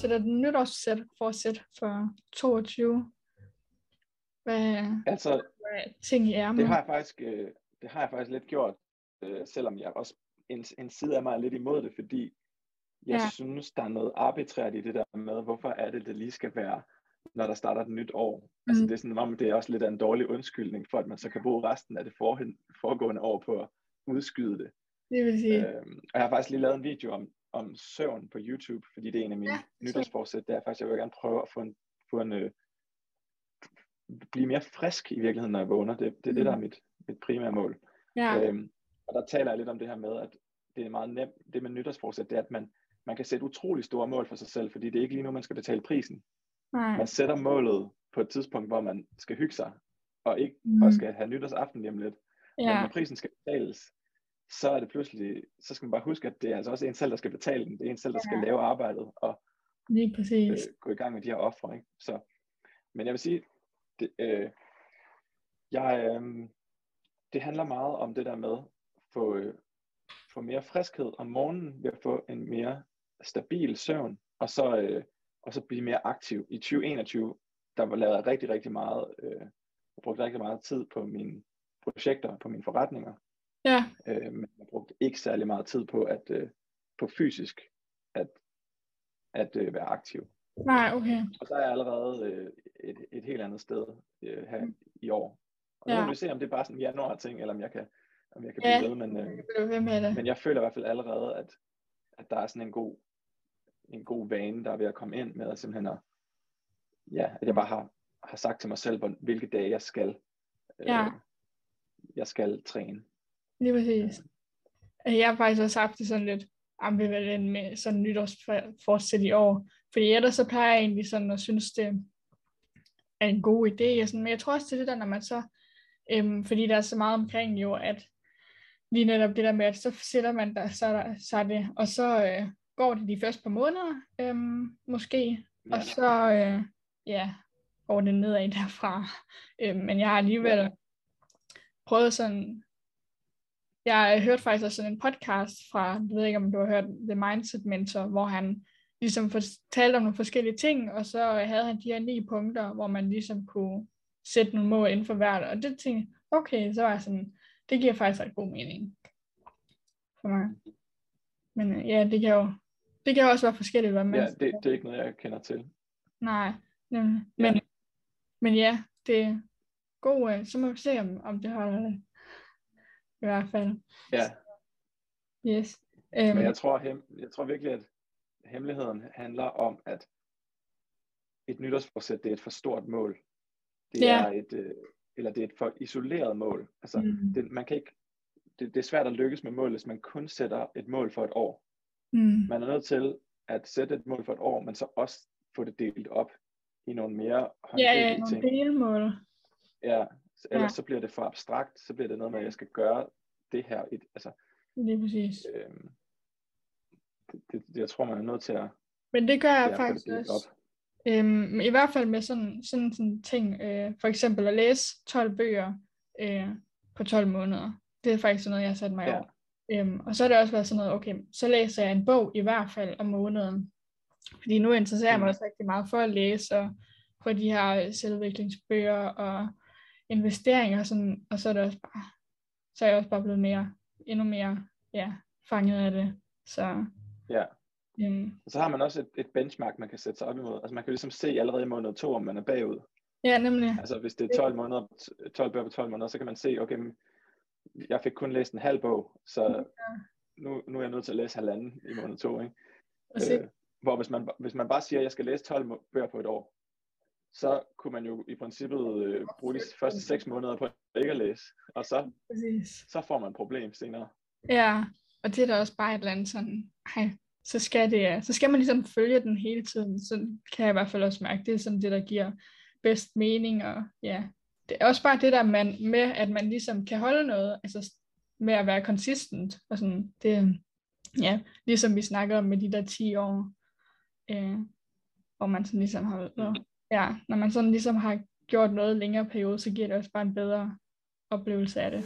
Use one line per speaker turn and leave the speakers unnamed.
sætter du nytårssæt forsæt for 22? Hvad,
Altså,
hvad ting i ærmet?
det har jeg faktisk, øh, det har jeg faktisk lidt gjort, øh, selvom jeg også, en, en side af mig er lidt imod det, fordi jeg
Ja.
synes, der er noget arbitrært i det der med, hvorfor er det, det lige skal være, når der starter et nyt år. Altså
Mm.
det er sådan, om det er også lidt af en dårlig undskyldning, for at man så kan bruge resten af det forhen, foregående år på at udskyde det.
Det vil sige,
Øhm, og jeg har faktisk lige lavet en video om, om søvn på YouTube, fordi det er en af mine
Ja,
nytårsforsæt. Det er faktisk, jeg vil gerne prøve at få en, få en øh, blive mere frisk i virkeligheden, når jeg vågner. Det, det er det, der er
Mm.
mit, mit primære mål.
ja,
Øhm, og der taler jeg lidt om det her med, at det er meget nemt, det med nytårsforsæt, det er, at man, man kan sætte utrolig store mål for sig selv, fordi det er ikke lige nu, man skal betale prisen.
nej,
Man sætter målet på et tidspunkt, hvor man skal hygge sig, og ikke
Mm.
og skal have nytårsaften hjem lidt. Men
ja,
når prisen skal betales, så er det pludselig, så skal man bare huske, at det er altså også en selv, der skal betale den. Det er en selv, der skal
Ja.
lave arbejdet og
lige præcis.
øh, gå i gang med de her ofre. Ikke? Så, men jeg vil sige, det, øh, jeg, øh, det handler meget om det der med at få, øh, få mere friskhed om morgenen ved at få en mere stabil søvn, og så, øh, og så blive mere aktiv. I 2021, der var lavet rigtig, rigtig meget, øh, jeg brugte rigtig meget tid på mine projekter, på mine forretninger,
Ja,
øh, men jeg brugte ikke særlig meget tid på at øh, på fysisk at, at øh, være aktiv.
nej, okay.
Og så er jeg allerede øh, et, et helt andet sted øh, her
Mm.
i år. Og nu
Ja.
må vi se, om det er bare sådan en januar ting, eller om jeg kan, om jeg kan
Ja.
blive ved, men, øh,
ved med det.
men jeg føler i hvert fald allerede, at, at der er sådan en god, en god vane, der er ved at komme ind med at simpelthen at, ja, at jeg bare har, har sagt til mig selv, hvor- hvilke dage jeg skal, øh,
Ja.
jeg skal træne.
Lige præcis. Øh, Jeg har faktisk også haft det sådan lidt ambivalent med sådan nytårsforsæt i år. Fordi ellers så plejer jeg egentlig sådan at synes, det er en god idé. Og sådan. Men jeg tror også, er det der, når man så, øhm, fordi der er så meget omkring jo, at lige netop det der med, at så sætter man der, så, er der, så det, og så øh, går det de første par måneder, øhm, måske,
Ja.
og så øh, ja, går det nedad derfra. Øh, men jeg har alligevel prøvet sådan, jeg hørte faktisk også sådan en podcast fra, jeg ved ikke om du har hørt The Mindset Mentor, hvor han ligesom fortalte om nogle forskellige ting, og så havde han de her ni punkter, hvor man ligesom kunne sætte nogle mål inden for hvert, og det tænkte okay, så var jeg sådan, det giver faktisk ret god mening for mig. Men øh, ja, det kan jo, det kan jo også være forskelligt, hvad man
Ja, det, det er ikke noget, jeg kender til.
Nej, nemlig.
Ja.
Men, men ja, det er god, øh, så må vi se, om, om det holder det. I hvert fald.
Ja,
Yes. Øhm,
men jeg tror, hem, jeg tror virkelig, at hemmeligheden handler om, at et nytårsforsæt, det er et for stort mål. Det
Ja.
er et, øh, eller det er et for isoleret mål. Altså,
mm,
det, man kan ikke, det, det er svært at lykkes med mål, hvis man kun sætter et mål for et år.
mm,
Man er nødt til at sætte et mål for et år, men så også få det delt op i nogle mere
ja,
håndgribelige
ja, nogle
ting.
delmål.
Ja, ellers
Ja.
så bliver det for abstrakt, så bliver det noget med, at jeg skal gøre det her. Et, altså,
Lige præcis.
øhm, det, det, jeg tror, man er nødt til at
Men det gør jeg
få det
faktisk
delt
også.
op.
Øhm, I hvert fald med sådan sådan, sådan ting. Øh, for eksempel at læse 12 bøger øh, på 12 måneder. Det er faktisk sådan noget, jeg har sat mig
Ja.
over. Øhm, og så har det også været sådan noget, okay, så læser jeg en bog i hvert fald om måneden. Fordi nu interesserer jeg mig
Mm.
også rigtig meget for at læse, og for de her selvudviklingsbøger og investeringer, sådan, og så er det også bare, så er jeg også bare blevet mere, endnu mere, ja, fanget af det. Så,
Ja.
øhm,
Og så har man også et, et benchmark, man kan sætte sig op imod. Altså man kan ligesom se allerede i måned to, om man er bagud.
ja, nemlig,
Altså hvis det er 12 måneder, 12 bøger på 12 måneder, så kan man se, okay, jeg fik kun læst en halv bog, så nu, nu er jeg nødt til at læse halvanden i måned to. Ikke?
og
Øh, hvor hvis man, hvis man bare siger, at jeg skal læse 12 må- bøger på et år, så kunne man jo i princippet øh, bruge de første 6 måneder på ikke at læse, og så,
præcis.
så får man et problem senere.
Ja, og det er da også bare et eller andet sådan, ej, så skal det, så skal man ligesom følge den hele tiden, så kan jeg i hvert fald også mærke, det er sådan det, der giver bedst mening, og ja, det er også bare det der man, med, at man ligesom kan holde noget, altså med at være consistent, og sådan, det, ja, ligesom vi snakkede om med de der 10 år, øh, hvor man sådan ligesom har,
Mhm
ja, når man sådan ligesom har gjort noget længere periode, så giver det også bare en bedre oplevelse af det.